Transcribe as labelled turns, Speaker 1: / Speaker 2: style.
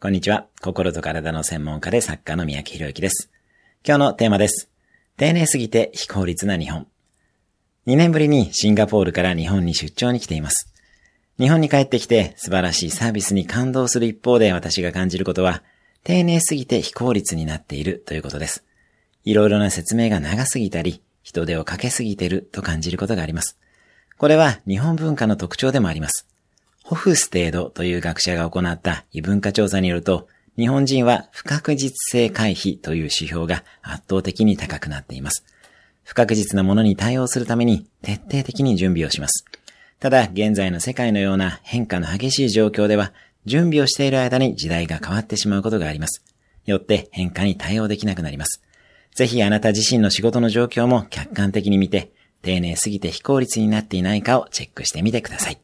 Speaker 1: こんにちは。心と体の専門家で作家の三宅博之です。今日のテーマです。丁寧すぎて非効率な日本。2年ぶりにシンガポールから日本に出張に来ています。日本に帰ってきて素晴らしいサービスに感動する一方で私が感じることは、丁寧すぎて非効率になっているということです。いろいろな説明が長すぎたり、人手をかけすぎてると感じることがあります。これは日本文化の特徴でもあります。ホフステードという学者が行った異文化調査によると、日本人は不確実性回避という指標が圧倒的に高くなっています。不確実なものに対応するために徹底的に準備をします。ただ、現在の世界のような変化の激しい状況では、準備をしている間に時代が変わってしまうことがあります。よって変化に対応できなくなります。ぜひあなた自身の仕事の状況も客観的に見て、丁寧すぎて非効率になっていないかをチェックしてみてください。